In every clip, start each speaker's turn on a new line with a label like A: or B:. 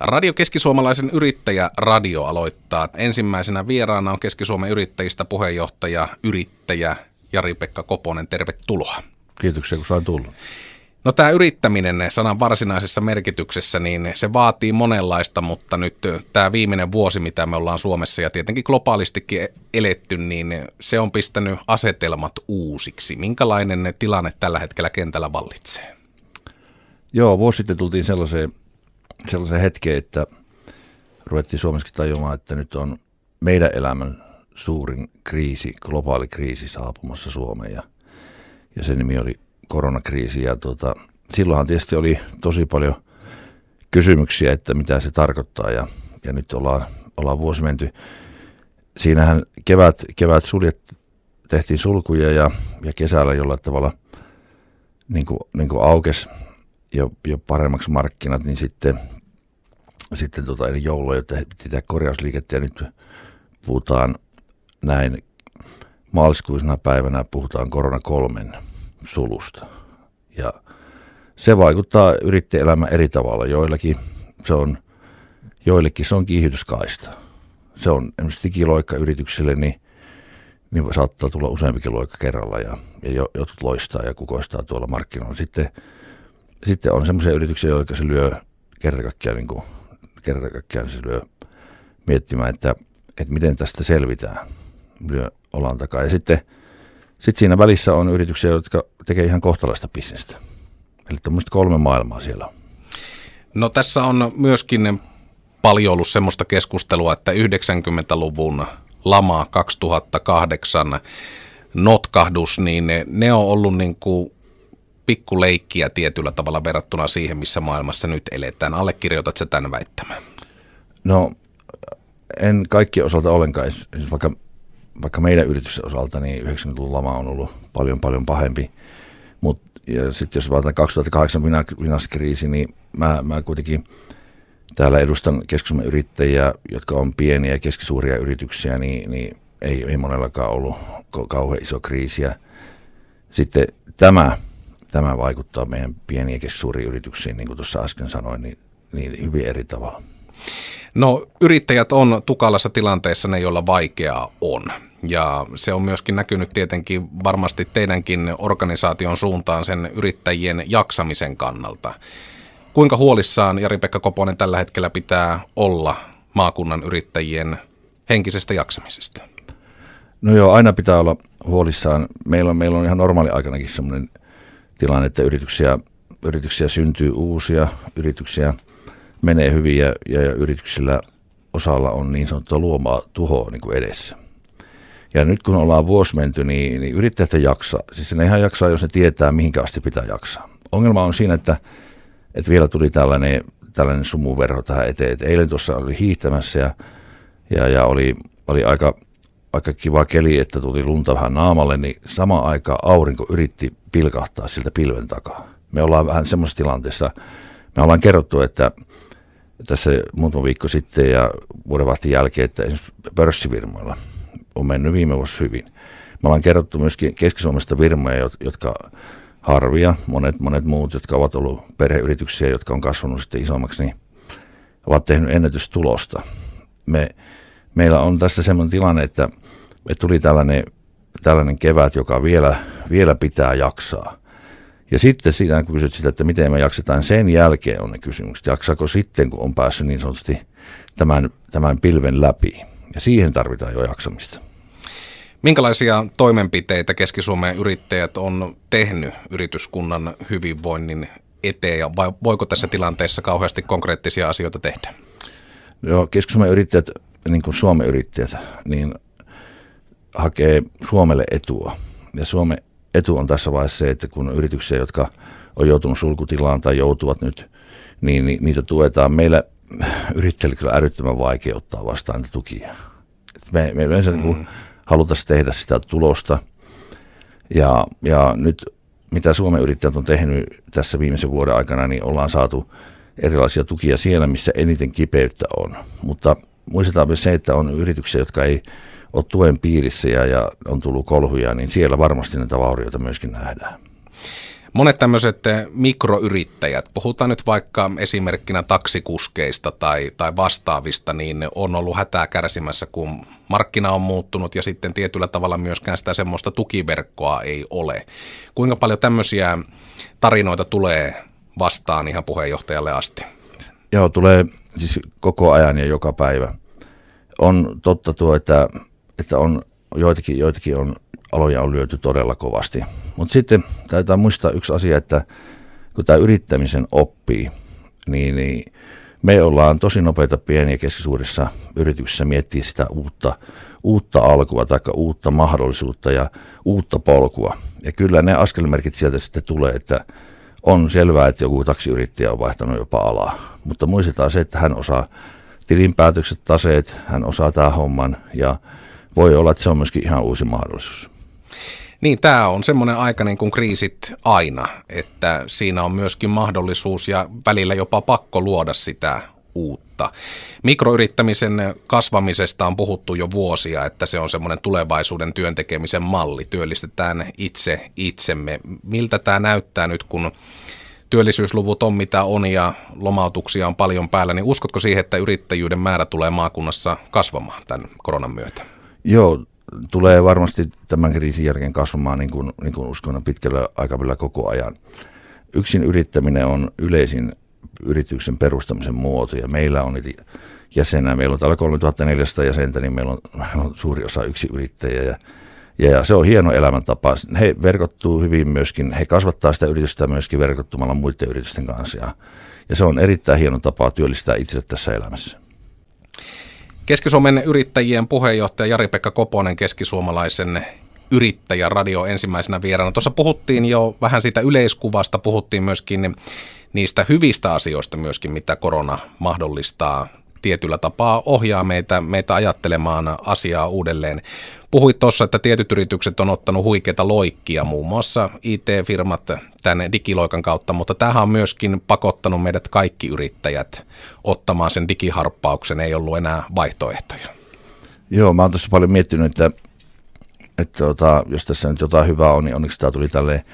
A: Radio Keskisuomalaisen yrittäjä radio aloittaa. Ensimmäisenä vieraana on Keski-Suomen yrittäjistä puheenjohtaja, yrittäjä Jari-Pekka Koponen. Tervetuloa.
B: Kiitoksia, kun sain tulla.
A: No tämä yrittäminen sanan varsinaisessa merkityksessä, niin se vaatii monenlaista, mutta nyt tämä viimeinen vuosi, mitä me ollaan Suomessa ja tietenkin globaalistikin eletty, niin se on pistänyt asetelmat uusiksi. Minkälainen tilanne tällä hetkellä kentällä vallitsee?
B: Joo, vuosi sitten tultiin sellaiseen, sellaiseen hetkeen, että ruvettiin Suomessakin tajumaan, että nyt on meidän elämän suurin kriisi, globaali kriisi saapumassa Suomeen. Ja, ja sen nimi oli koronakriisi. Ja tuota, silloinhan tietysti oli tosi paljon kysymyksiä, että mitä se tarkoittaa. Ja, ja nyt ollaan, ollaan vuosi menty. Siinähän kevät, kevät suljet, tehtiin sulkuja ja, ja kesällä jollain tavalla niin kuin, niin kuin aukesi jo, jo paremmaksi markkinat, niin sitten, sitten tota, eli joulua piti tehdä korjausliikettä ja nyt puhutaan näin maaliskuisena päivänä puhutaan korona kolmen sulusta. Ja se vaikuttaa yrittäjäelämään eri tavalla. Joillakin se on, joillekin se on kiihytyskaista. Se on esimerkiksi digiloikka yrityksille, niin, niin saattaa tulla useampikin loikka kerralla ja, ja jotkut loistaa ja kukoistaa tuolla markkinoilla. Sitten, sitten on semmoisia yrityksiä, jotka se lyö kertakaikkiaan, niin kuin, kertakaikkiaan se lyö miettimään, että, että miten tästä selvitään, lyö olan takaa. Ja sitten sitten siinä välissä on yrityksiä, jotka tekee ihan kohtalaista bisnestä. Eli tuommoista kolme maailmaa siellä on.
A: No tässä on myöskin paljon ollut semmoista keskustelua, että 90-luvun lama 2008 notkahdus, niin ne, ne on ollut niin kuin pikkuleikkiä tietyllä tavalla verrattuna siihen, missä maailmassa nyt eletään. Allekirjoitat se tämän väittämään?
B: No en kaikki osalta ollenkaan. Vaikka vaikka meidän yrityksen osalta, niin 90-luvun lama on ollut paljon paljon pahempi. Mutta sitten jos vaaditaan 2008 finanssikriisi, niin mä, mä kuitenkin täällä edustan keskustelun yrittäjiä, jotka on pieniä ja keskisuuria yrityksiä, niin, niin ei, ei monellakaan ollut kauhean iso kriisiä. Sitten tämä, tämä vaikuttaa meidän pieniin ja keskisuuriin yrityksiin, niin kuin tuossa äsken sanoin, niin, niin hyvin eri tavalla.
A: No yrittäjät on tukalassa tilanteessa ne, joilla vaikeaa on. Ja se on myöskin näkynyt tietenkin varmasti teidänkin organisaation suuntaan sen yrittäjien jaksamisen kannalta. Kuinka huolissaan Jari-Pekka Koponen tällä hetkellä pitää olla maakunnan yrittäjien henkisestä jaksamisesta?
B: No joo, aina pitää olla huolissaan. Meillä on, meillä on ihan normaali aikanakin sellainen tilanne, että yrityksiä, yrityksiä syntyy uusia, yrityksiä menee hyvin ja, ja, yrityksillä osalla on niin sanottua luomaa tuhoa niin kuin edessä. Ja nyt kun ollaan vuosi menty, niin, niin yrittäjät jaksaa. Siis ne ihan jaksaa, jos ne tietää, mihinkä asti pitää jaksaa. Ongelma on siinä, että, että vielä tuli tällainen, tällainen sumuverho tähän eteen. Että eilen tuossa oli hiihtämässä ja, ja, ja oli, oli aika, aika kiva keli, että tuli lunta vähän naamalle, niin sama aika aurinko yritti pilkahtaa siltä pilven takaa. Me ollaan vähän semmoisessa tilanteessa, me ollaan kerrottu, että tässä muutama viikko sitten ja vuodenvahtin jälkeen, että esimerkiksi pörssifirmoilla – on mennyt viime vuosi hyvin. Me ollaan kerrottu myöskin Keski-Suomesta firmoja, jotka harvia, monet, monet muut, jotka ovat ollut perheyrityksiä, jotka on kasvanut sitten isommaksi, niin ovat tehneet ennätystulosta. Me, meillä on tässä sellainen tilanne, että, että tuli tällainen, tällainen kevät, joka vielä, vielä pitää jaksaa. Ja sitten siinä, kun kysyt sitä, että miten me jaksetaan, sen jälkeen on ne kysymykset. Jaksaako sitten, kun on päässyt niin sanotusti tämän, tämän pilven läpi. Ja siihen tarvitaan jo jaksamista.
A: Minkälaisia toimenpiteitä Keski-Suomen yrittäjät on tehnyt yrityskunnan hyvinvoinnin eteen ja vai voiko tässä tilanteessa kauheasti konkreettisia asioita tehdä?
B: Joo, Keski-Suomen yrittäjät, niin kuin Suomen yrittäjät, niin hakee Suomelle etua. Ja Suomen etu on tässä vaiheessa se, että kun yrityksiä, jotka on joutunut sulkutilaan tai joutuvat nyt, niin, niin niitä tuetaan. Meillä yrittäjille kyllä älyttömän vaikea ottaa vastaan niitä tukia. Me, me yleensä mm. niin halutaan tehdä sitä tulosta. Ja, ja nyt mitä Suomen yrittäjät on tehnyt tässä viimeisen vuoden aikana, niin ollaan saatu erilaisia tukia siellä, missä eniten kipeyttä on. Mutta muistetaan myös se, että on yrityksiä, jotka ei ole tuen piirissä ja, ja on tullut kolhuja, niin siellä varmasti näitä vaurioita myöskin nähdään.
A: Monet tämmöiset mikroyrittäjät, puhutaan nyt vaikka esimerkkinä taksikuskeista tai, tai vastaavista, niin on ollut hätää kärsimässä, kun markkina on muuttunut ja sitten tietyllä tavalla myöskään sitä semmoista tukiverkkoa ei ole. Kuinka paljon tämmöisiä tarinoita tulee vastaan ihan puheenjohtajalle asti?
B: Joo, tulee siis koko ajan ja joka päivä. On totta tuo, että, että on joitakin, joitakin on, aloja on lyöty todella kovasti. Mutta sitten täytyy muistaa yksi asia, että kun tämä yrittämisen oppii, niin, niin me ollaan tosi nopeita pieniä ja keskisuurissa yrityksissä miettiä sitä uutta, uutta alkua tai uutta mahdollisuutta ja uutta polkua. Ja kyllä ne askelmerkit sieltä sitten tulee, että on selvää, että joku taksiyrittäjä on vaihtanut jopa alaa. Mutta muistetaan se, että hän osaa tilinpäätökset, taseet, hän osaa tämän homman ja voi olla, että se on myöskin ihan uusi mahdollisuus.
A: Niin, tämä on semmoinen aika niin kuin kriisit aina, että siinä on myöskin mahdollisuus ja välillä jopa pakko luoda sitä uutta. Mikroyrittämisen kasvamisesta on puhuttu jo vuosia, että se on semmoinen tulevaisuuden työntekemisen malli. Työllistetään itse itsemme. Miltä tämä näyttää nyt, kun työllisyysluvut on mitä on ja lomautuksia on paljon päällä, niin uskotko siihen, että yrittäjyyden määrä tulee maakunnassa kasvamaan tämän koronan myötä?
B: Joo, tulee varmasti tämän kriisin jälkeen kasvamaan niin kuin, niin kuin uskon pitkällä aikavälillä koko ajan. Yksin yrittäminen on yleisin yrityksen perustamisen muoto ja meillä on niitä jäsenä, meillä on täällä 3400 jäsentä, niin meillä on, meillä on suuri osa yksi yrittäjä ja, ja se on hieno elämäntapa. He verkottuu hyvin myöskin, he kasvattaa sitä yritystä myöskin verkottumalla muiden yritysten kanssa ja, ja se on erittäin hieno tapa työllistää itse tässä elämässä.
A: Keski-Suomen yrittäjien puheenjohtaja Jari-Pekka Koponen keskisuomalaisen yrittäjäradio ensimmäisenä vieraana. Tuossa puhuttiin jo vähän siitä yleiskuvasta, puhuttiin myöskin niistä hyvistä asioista myöskin, mitä korona mahdollistaa tietyllä tapaa ohjaa meitä, meitä ajattelemaan asiaa uudelleen. Puhuit tuossa, että tietyt yritykset on ottanut huikeita loikkia, muun muassa IT-firmat tänne digiloikan kautta, mutta tähän on myöskin pakottanut meidät kaikki yrittäjät ottamaan sen digiharppauksen, ei ollut enää vaihtoehtoja.
B: Joo, mä oon tässä paljon miettinyt, että, että tota, jos tässä nyt jotain hyvää on, niin onneksi tämä tuli tälle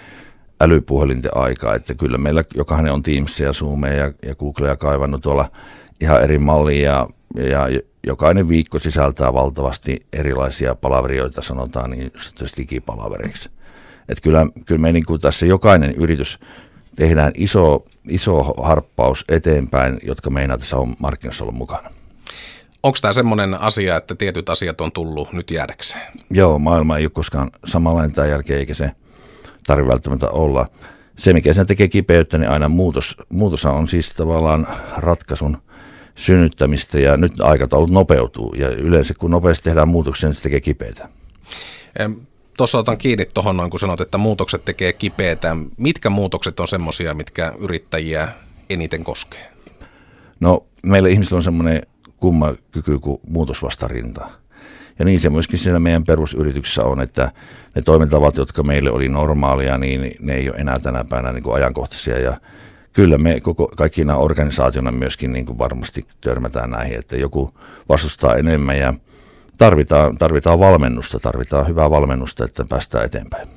B: älypuhelinten aikaa, että kyllä meillä jokainen on Teams ja Zoom ja, ja Googlea kaivannut tuolla ihan eri mallia ja, ja jokainen viikko sisältää valtavasti erilaisia palaverioita, sanotaan niin digipalaveriksi. Että kyllä, kyllä me niin kuin tässä jokainen yritys tehdään iso, iso harppaus eteenpäin, jotka meinaa tässä on markkinassa olla mukana.
A: Onko tämä semmoinen asia, että tietyt asiat on tullut nyt jäädäkseen?
B: Joo, maailma ei ole koskaan samanlainen tämän jälkeen, eikä se tarvitse välttämättä olla. Se, mikä sen tekee kipeyttä, niin aina muutos, muutos on siis tavallaan ratkaisun synnyttämistä ja nyt aikataulut nopeutuu ja yleensä kun nopeasti tehdään muutoksia, niin se tekee kipeitä.
A: Tuossa otan kiinni tuohon noin, kun sanot, että muutokset tekee kipeätä. Mitkä muutokset on semmoisia, mitkä yrittäjiä eniten koskee?
B: No meillä ihmisillä on semmoinen kumma kyky kuin muutosvastarinta. Ja niin se myöskin siinä meidän perusyrityksessä on, että ne toimintavat, jotka meille oli normaalia, niin ne ei ole enää tänä päivänä niin kuin ajankohtaisia. Ja kyllä me koko, kaikkina organisaationa myöskin niin kuin varmasti törmätään näihin, että joku vastustaa enemmän ja tarvitaan, tarvitaan valmennusta, tarvitaan hyvää valmennusta, että päästään eteenpäin.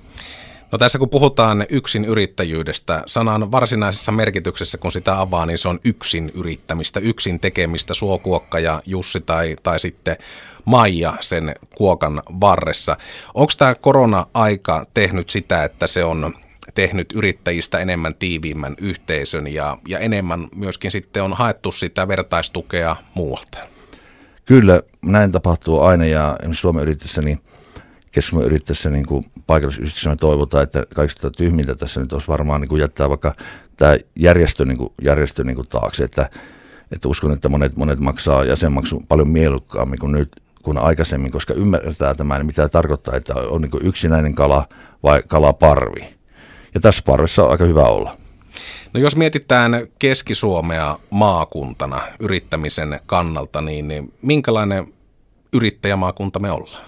A: No tässä kun puhutaan yksin yrittäjyydestä, sanan varsinaisessa merkityksessä kun sitä avaa, niin se on yksin yrittämistä, yksin tekemistä, suokuokka ja Jussi tai, tai sitten Maija sen kuokan varressa. Onko tämä korona-aika tehnyt sitä, että se on tehnyt yrittäjistä enemmän tiiviimmän yhteisön ja, ja enemmän myöskin sitten on haettu sitä vertaistukea muualta?
B: Kyllä, näin tapahtuu aina ja esimerkiksi Suomen yrittäessä, niin yrittäessä niin kuin paikallisyhdistyksenä toivotaan, että kaikista tyhmintä tässä nyt olisi varmaan niin kuin jättää vaikka tämä järjestö, niin kuin, järjestö niin kuin taakse, että, että uskon, että monet, monet maksaa jäsenmaksu paljon mielukkaammin kuin nyt kuin aikaisemmin, koska ymmärtää tämän, mitä tämä tarkoittaa, että on niin yksinäinen kala vai kalaparvi. Ja tässä parvessa on aika hyvä olla.
A: No jos mietitään Keski-Suomea maakuntana yrittämisen kannalta, niin, niin minkälainen yrittäjämaakunta me ollaan?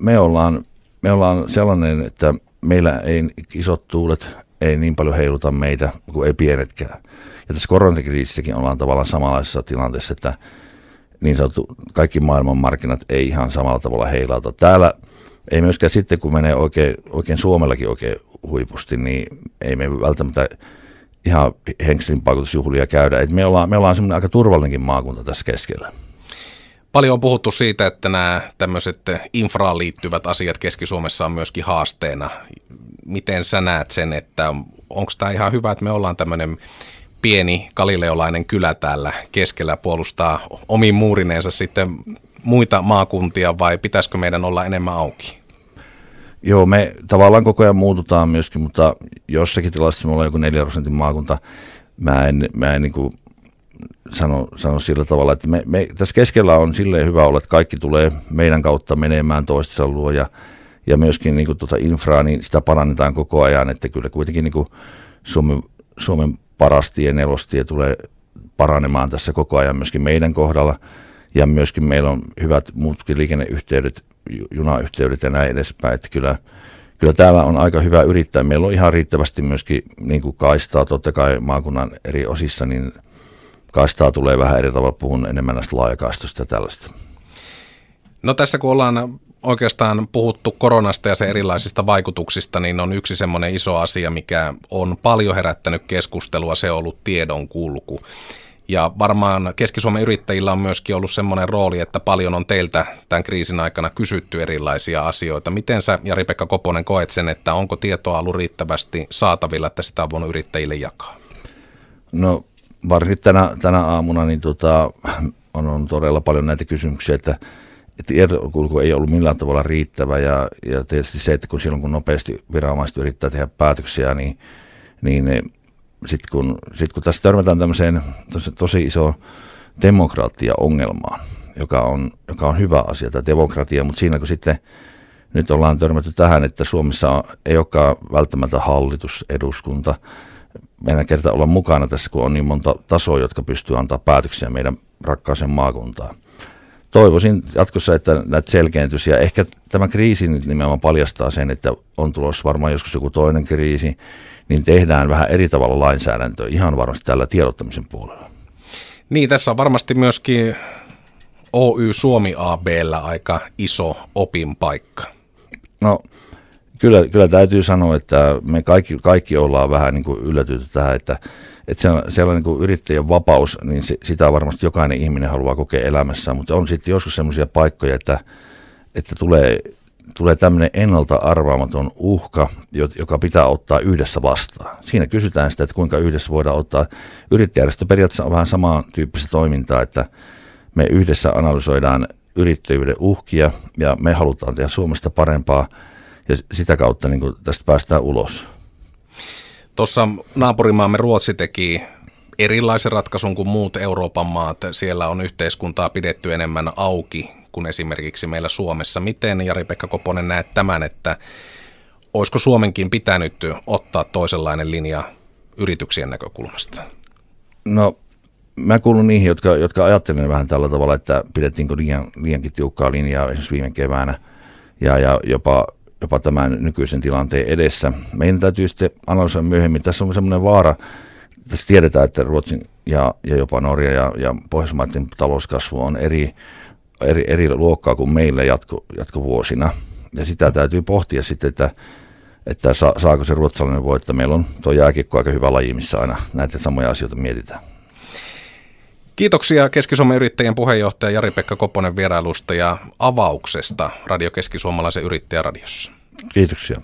B: Me ollaan, me ollaan sellainen, että meillä ei isot tuulet ei niin paljon heiluta meitä kuin ei pienetkään. Ja tässä koronakriisissäkin ollaan tavallaan samanlaisessa tilanteessa, että niin sanottu kaikki maailman markkinat ei ihan samalla tavalla heilauta. Täällä ei myöskään sitten, kun menee oikein, oikein Suomellakin oikein huipusti, niin ei me välttämättä ihan henkselin paikutusjuhlia käydä. Et me ollaan, me ollaan semmoinen aika turvallinenkin maakunta tässä keskellä.
A: Paljon on puhuttu siitä, että nämä tämmöiset infraan liittyvät asiat Keski-Suomessa on myöskin haasteena. Miten sä näet sen, että onko tämä ihan hyvä, että me ollaan tämmöinen pieni galileolainen kylä täällä keskellä puolustaa omiin muurineensa sitten muita maakuntia vai pitäisikö meidän olla enemmän auki?
B: Joo, me tavallaan koko ajan muututaan myöskin, mutta jossakin tilastossa me ollaan joku 4 prosentin maakunta. Mä en, mä en niin kuin sano, sano sillä tavalla, että me, me, tässä keskellä on silleen hyvä olla, että kaikki tulee meidän kautta menemään toistensa luo ja, ja myöskin niin kuin tuota infraa, niin sitä parannetaan koko ajan, että kyllä kuitenkin niin kuin Suomen, Suomen paras tie, nelostie tulee paranemaan tässä koko ajan myöskin meidän kohdalla ja myöskin meillä on hyvät muutkin liikenneyhteydet, junayhteydet ja näin edespäin, että kyllä, kyllä täällä on aika hyvä yrittää. Meillä on ihan riittävästi myöskin niin kuin kaistaa, totta kai maakunnan eri osissa, niin kaistaa tulee vähän eri tavalla, puhun enemmän näistä laajakaistosta ja tällaista.
A: No tässä kun ollaan oikeastaan puhuttu koronasta ja sen erilaisista vaikutuksista, niin on yksi semmoinen iso asia, mikä on paljon herättänyt keskustelua, se on ollut tiedon kulku. Ja varmaan Keski-Suomen yrittäjillä on myöskin ollut semmoinen rooli, että paljon on teiltä tämän kriisin aikana kysytty erilaisia asioita. Miten sä, Jari-Pekka Koponen, koet sen, että onko tietoa ollut riittävästi saatavilla, että sitä on voinut yrittäjille jakaa?
B: No varsinkin tänä, tänä aamuna niin tota, on, on todella paljon näitä kysymyksiä, että tiedonkulku ei ollut millään tavalla riittävä. Ja, ja tietysti se, että kun silloin kun nopeasti viranomaiset yrittää tehdä päätöksiä, niin, niin sitten kun, sit kun tässä törmätään tämmöiseen tosi, tosi iso demokratia-ongelmaan, joka on, joka on hyvä asia, tämä demokratia, mutta siinä kun sitten nyt ollaan törmätty tähän, että Suomessa ei olekaan välttämättä hallitus, eduskunta, meidän kertaa olla mukana tässä, kun on niin monta tasoa, jotka pystyy antaa päätöksiä meidän rakkaaseen maakuntaan. Toivoisin jatkossa, että näitä selkeentyisi ja ehkä tämä kriisi nyt nimenomaan paljastaa sen, että on tulossa varmaan joskus joku toinen kriisi, niin tehdään vähän eri tavalla lainsäädäntöä ihan varmasti tällä tiedottamisen puolella.
A: Niin, tässä on varmasti myöskin Oy Suomi ABllä aika iso opin paikka.
B: No kyllä, kyllä täytyy sanoa, että me kaikki, kaikki ollaan vähän niin kuin yllätytty tähän, että, että se, sellainen niin kuin yrittäjän vapaus, niin se, sitä varmasti jokainen ihminen haluaa kokea elämässään, mutta on sitten joskus sellaisia paikkoja, että, että tulee, tulee tämmöinen ennalta arvaamaton uhka, joka pitää ottaa yhdessä vastaan. Siinä kysytään sitä, että kuinka yhdessä voidaan ottaa. Yrittäjärjestö periaatteessa on vähän samantyyppistä toimintaa, että me yhdessä analysoidaan yrittäjyyden uhkia ja me halutaan tehdä Suomesta parempaa – ja sitä kautta niin kuin tästä päästään ulos.
A: Tuossa naapurimaamme Ruotsi teki erilaisen ratkaisun kuin muut Euroopan maat. Siellä on yhteiskuntaa pidetty enemmän auki kuin esimerkiksi meillä Suomessa. Miten Jari-Pekka Koponen näet tämän, että olisiko Suomenkin pitänyt ottaa toisenlainen linja yrityksien näkökulmasta?
B: No mä kuulun niihin, jotka, jotka ajattelen vähän tällä tavalla, että pidettiinkö liian, liiankin tiukkaa linjaa esimerkiksi viime keväänä ja, ja jopa jopa tämän nykyisen tilanteen edessä. Meidän täytyy sitten analysoida myöhemmin. Tässä on semmoinen vaara, tässä tiedetään, että Ruotsin ja, ja jopa Norja ja, ja Pohjoismaiden talouskasvu on eri, eri, eri luokkaa kuin meillä jatko, jatkovuosina. Ja sitä täytyy pohtia sitten, että, että saako se ruotsalainen voittaa. Meillä on tuo jääkikko aika hyvä laji, missä aina näitä samoja asioita mietitään.
A: Kiitoksia Keski-Suomen yrittäjien puheenjohtaja Jari-Pekka Koponen vierailusta ja avauksesta Radio Keski-Suomalaisen yrittäjäradiossa.
B: Kiitoksia.